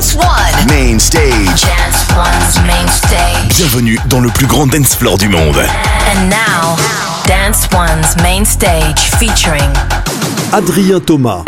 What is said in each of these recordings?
Dance One. Main stage. Dance One's main stage. Bienvenue dans le plus grand dance floor du monde. And now, Dance One's main stage featuring Adrien Thomas.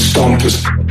Stompers.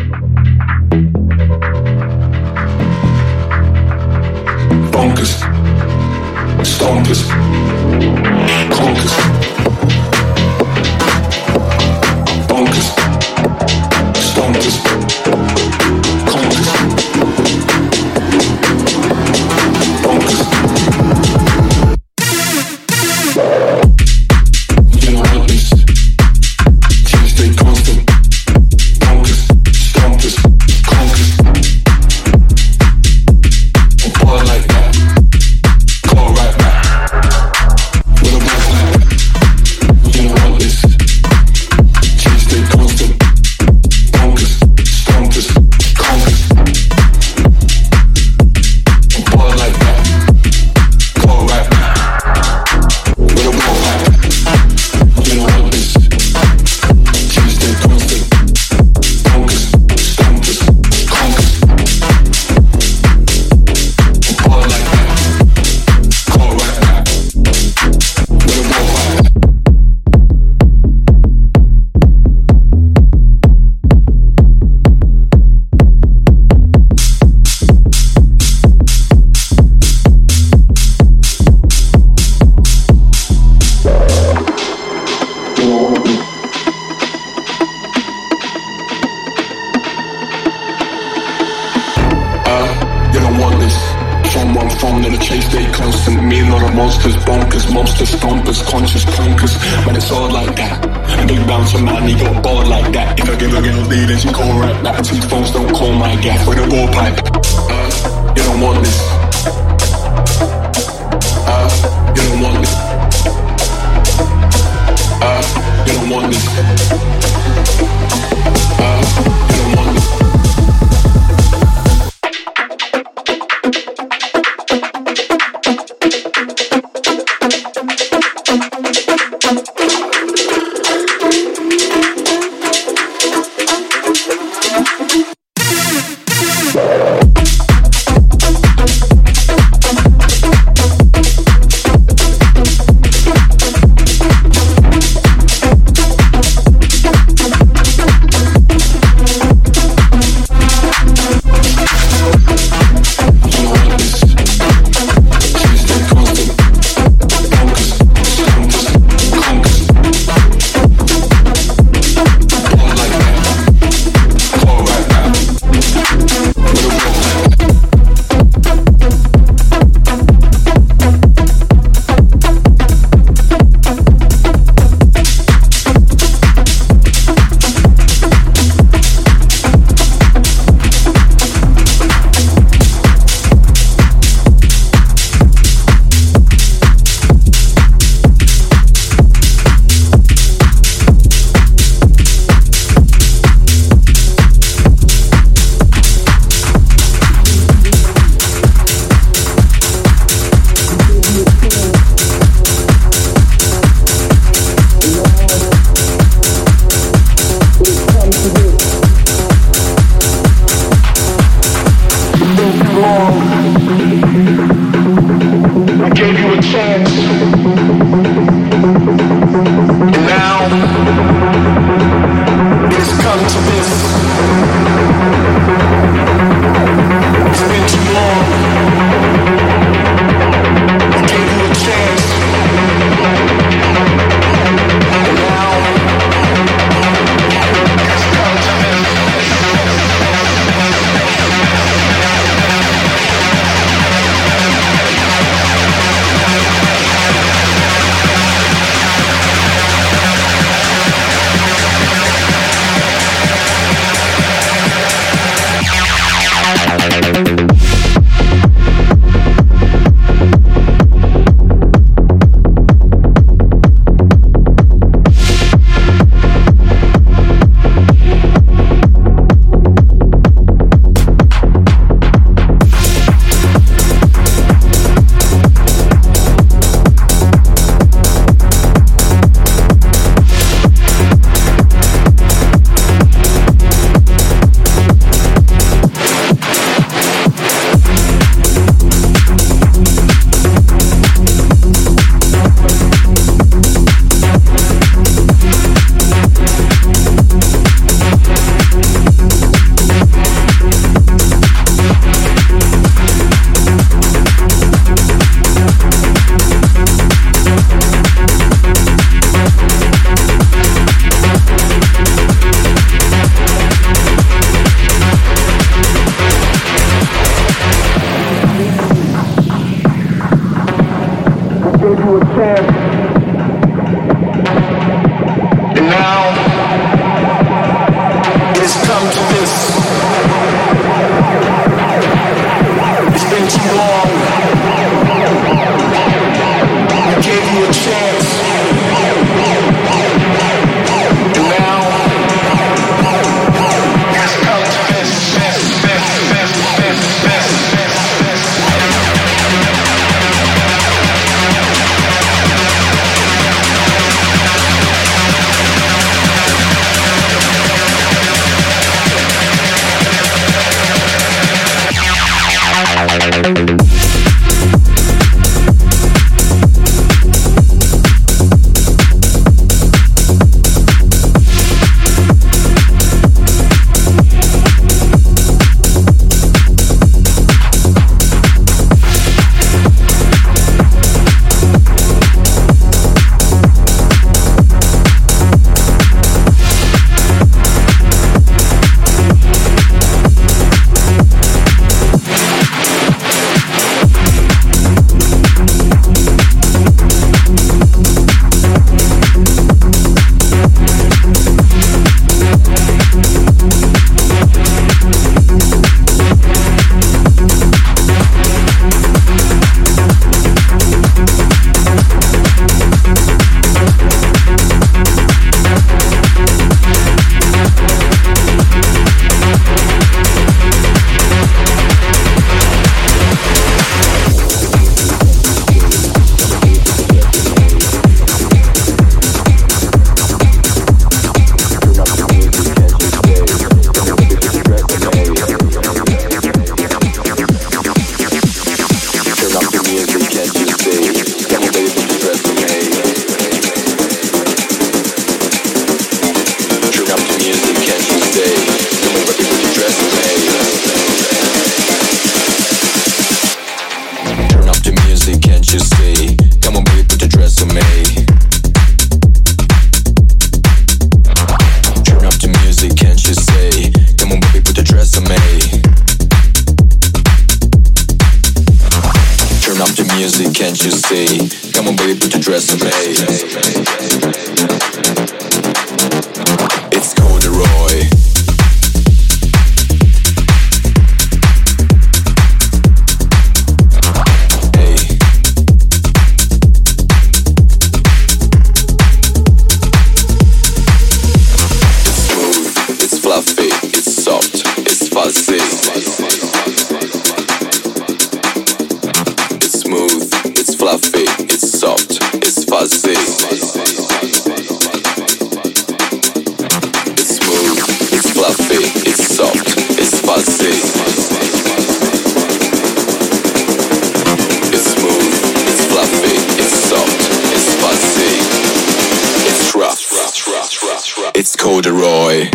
Corduroy.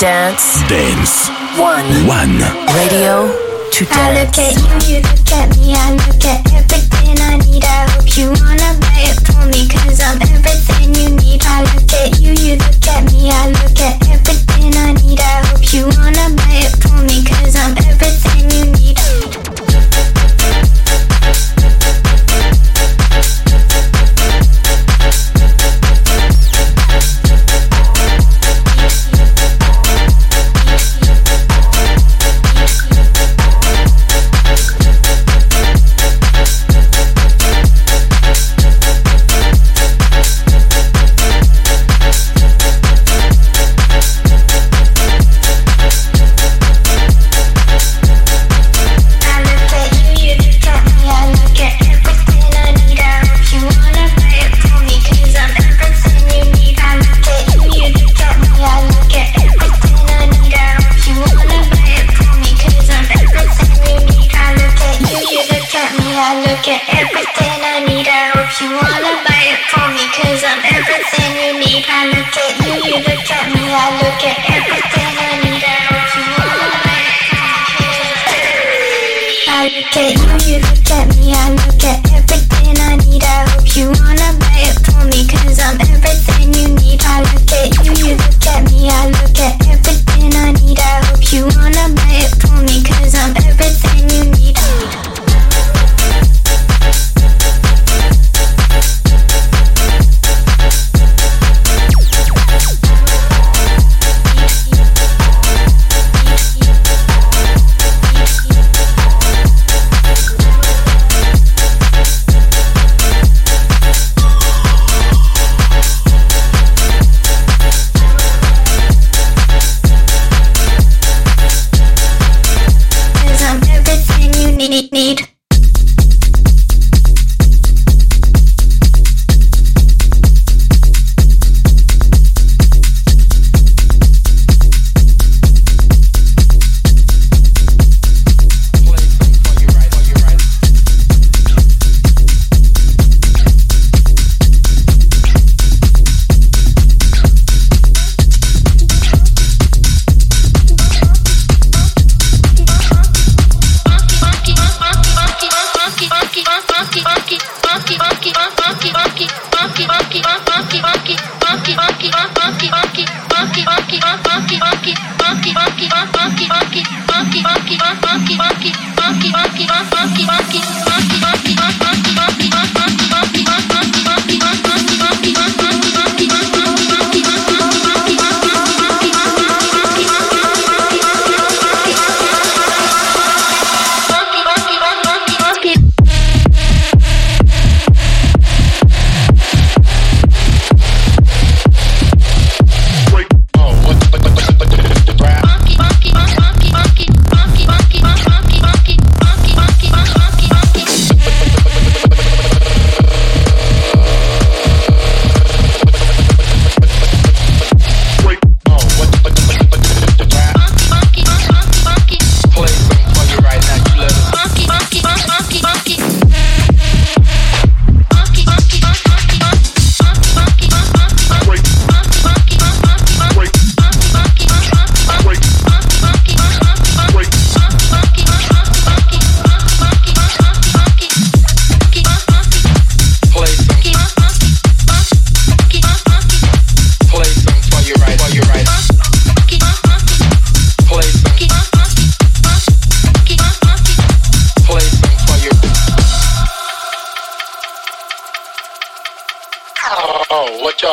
Dance? Dance. One. One. Radio to dance. I look at you, you look at me, I look at everything I need. I hope you wanna buy it for me, cause I'm everything you need. I look at you, you look at me, I look at everything I need. I hope you wanna buy it for me, cause I'm everything you need.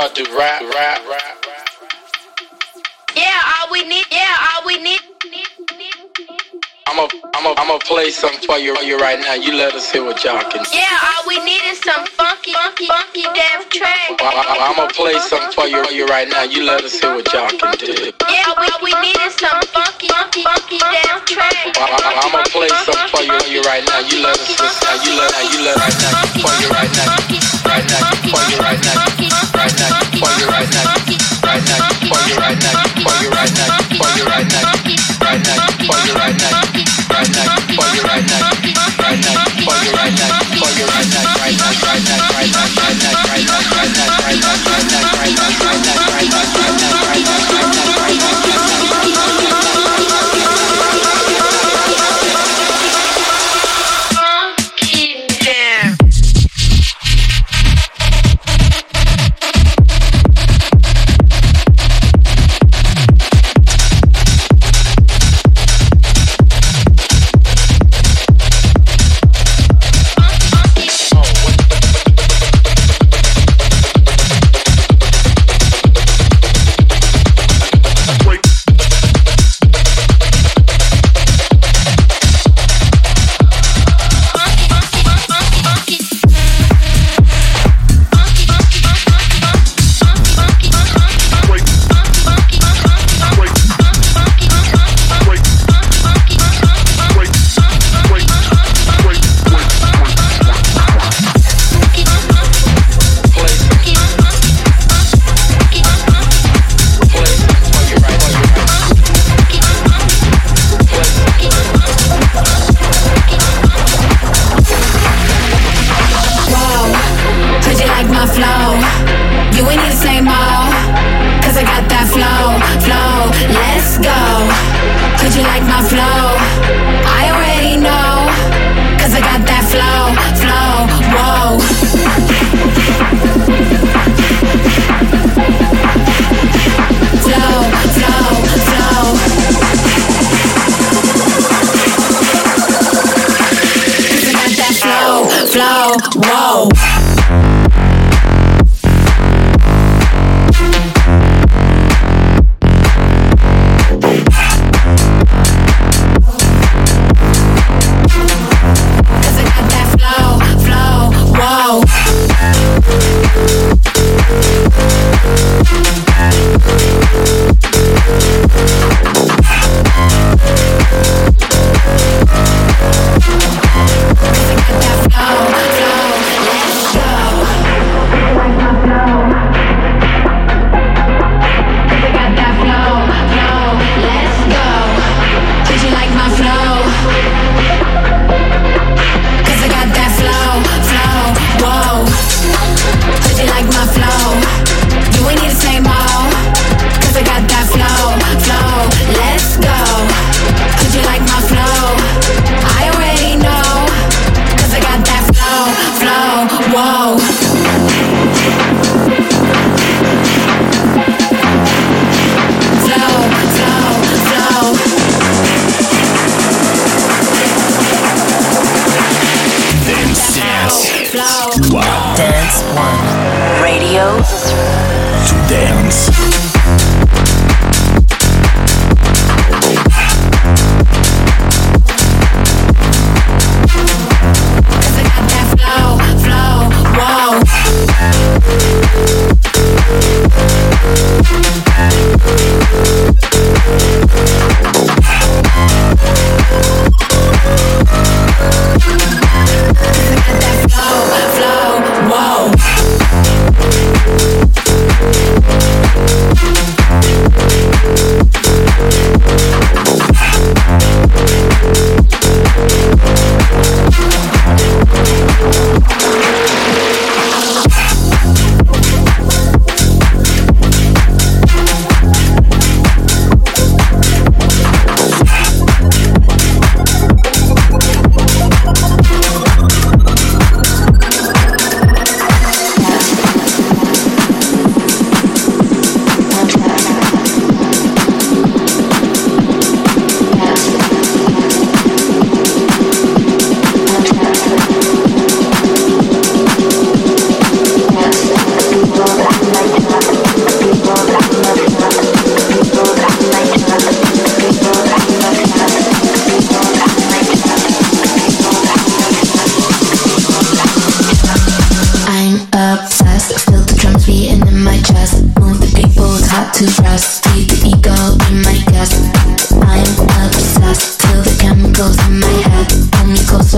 about to rap, rap, rap. Yeah, all we need, yeah, all we need. I'm a, I'm a, I'm a play something for you, you right now. You let us hear what y'all can. See. Yeah, all we need is some funky, funky, funky damn track. I, am going to play something for you, you right now. You let us hear what y'all can do. Yeah, all we need is some funky, funky, funky damn track. I, am going to play something for you, you right now. You let us, hear. you let, you let, you let right now. For you right now right now The people that my trust, the people that my trust.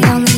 the only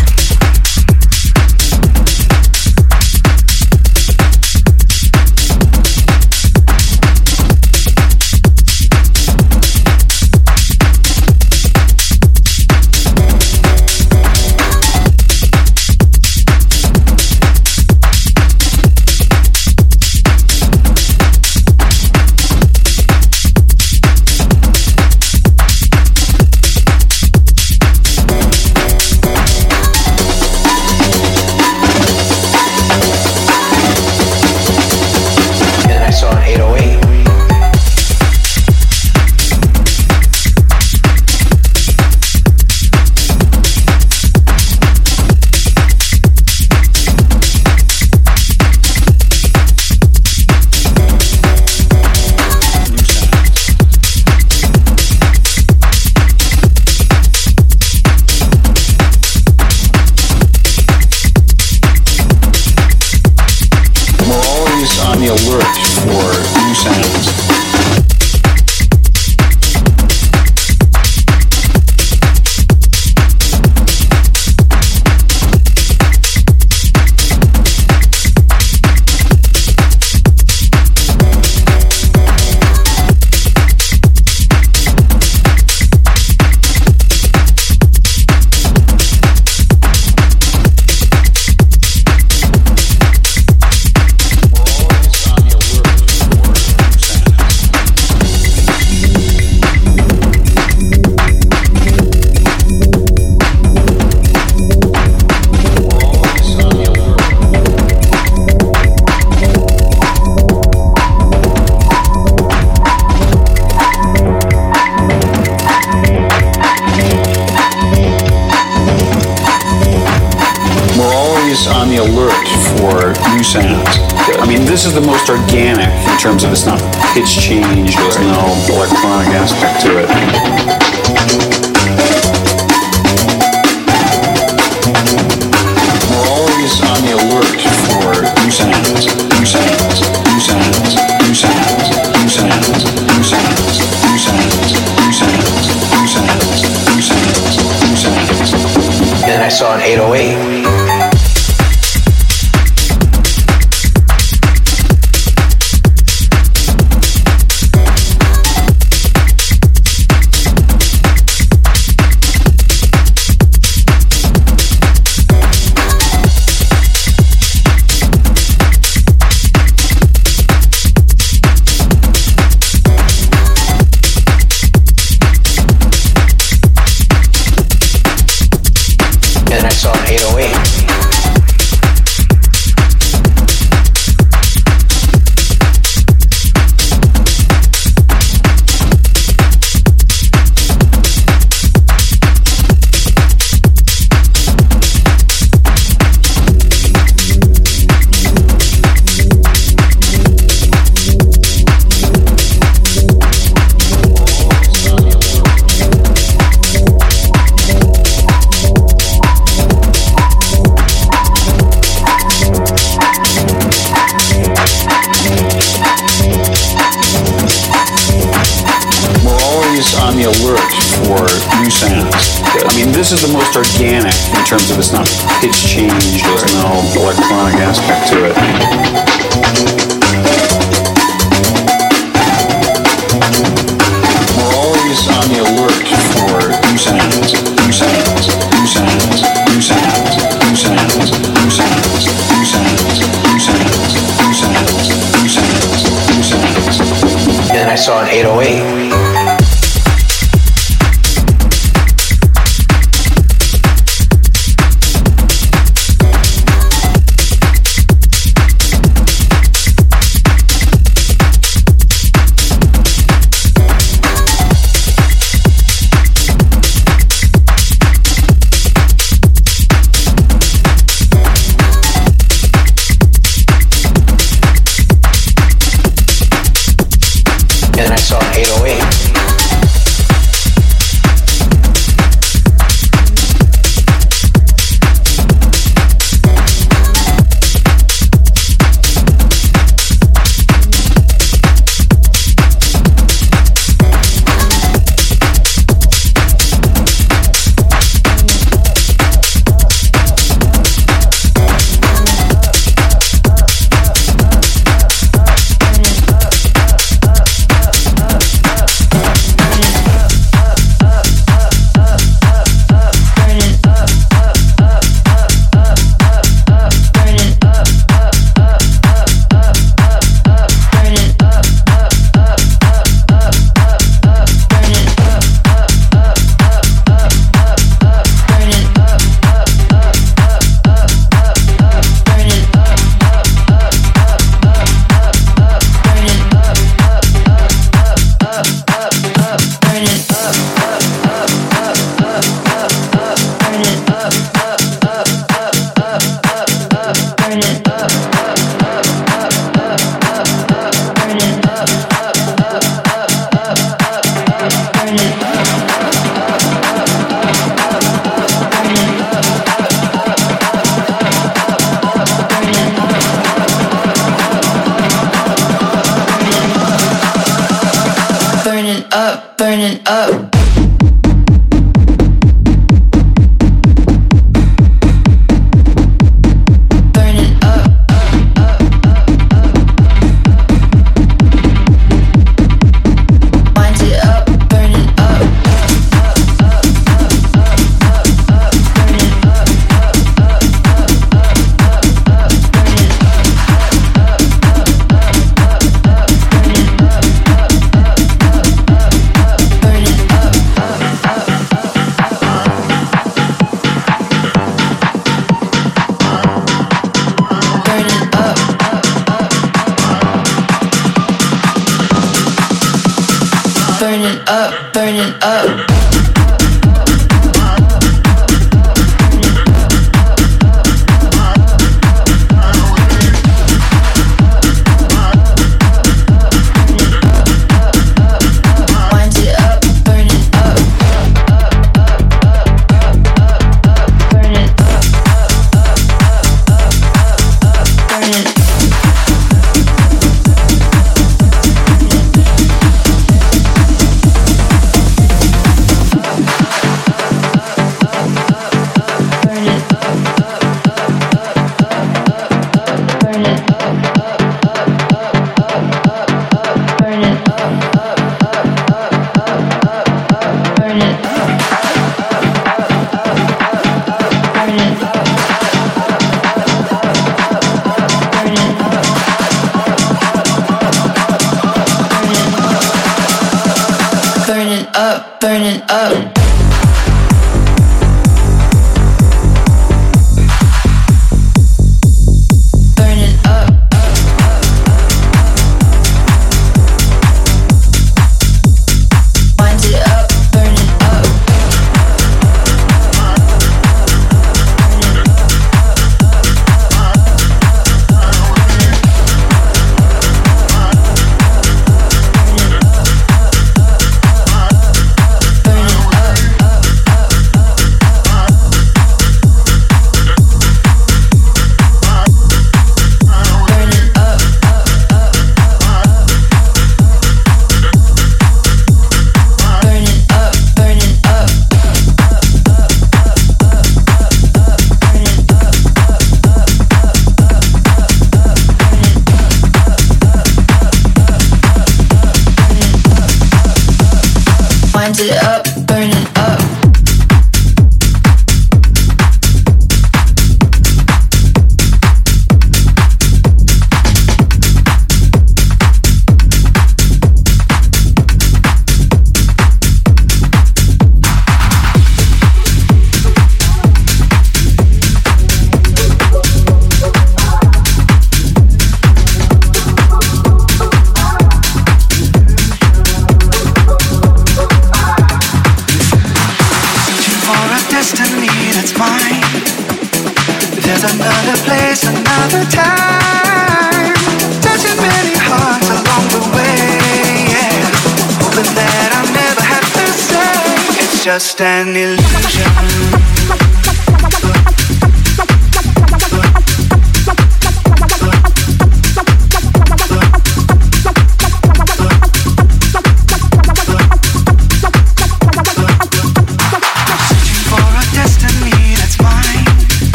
terms of it's not pitch change, there's no electronic aspect to it.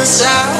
other side.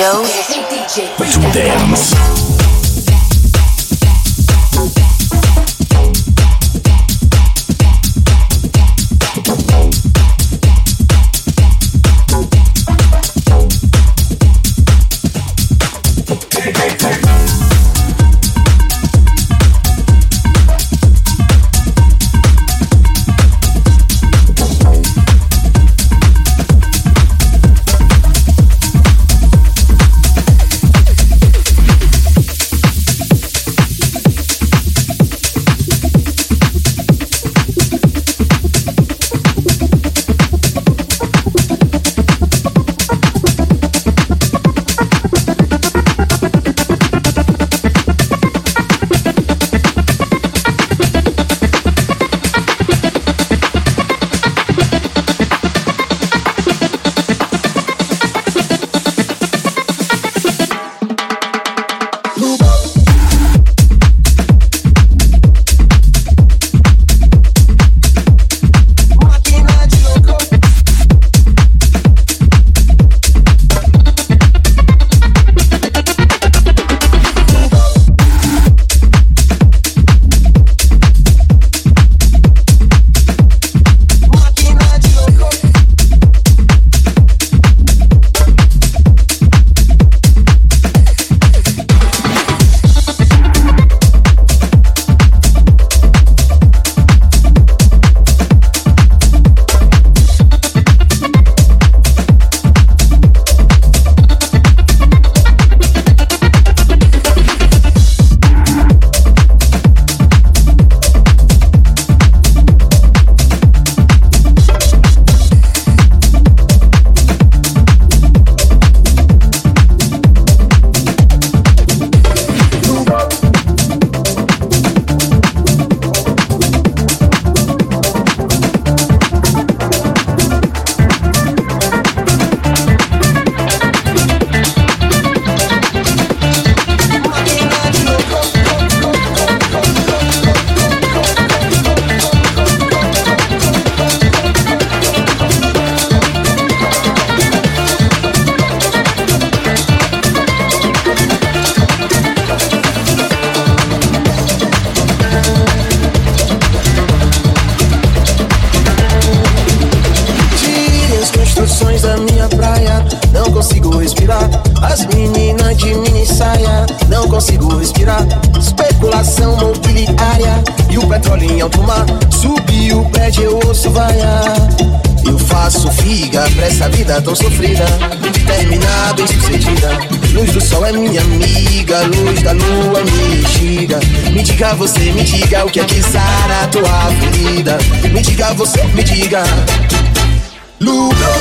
Radio to dance. Petróleo em alto mar. Subiu o prédio, eu ouço vaiar. Eu faço figa pra essa vida tão sofrida. Terminar bem sucedida. Luz do sol é minha amiga, luz da lua me diga. Me diga você, me diga o que é que sara a tua vida. Me diga você, me diga. Lucro,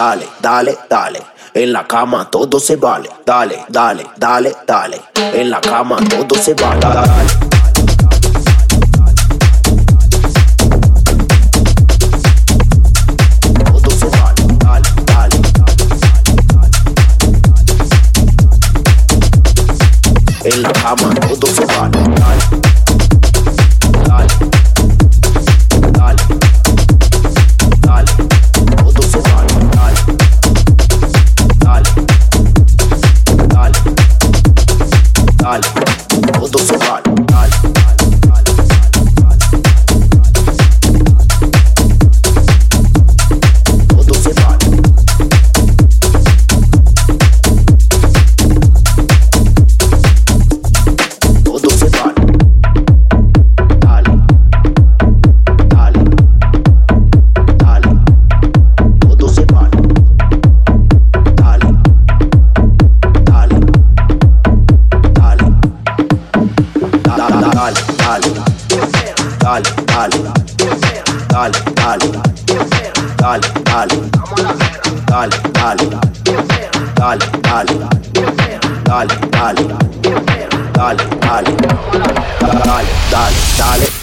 dale, dale, dale. En la cama todo se vale. Dale, dale, dale, dale. En la cama todo se vale. Dale. Dale. Dale.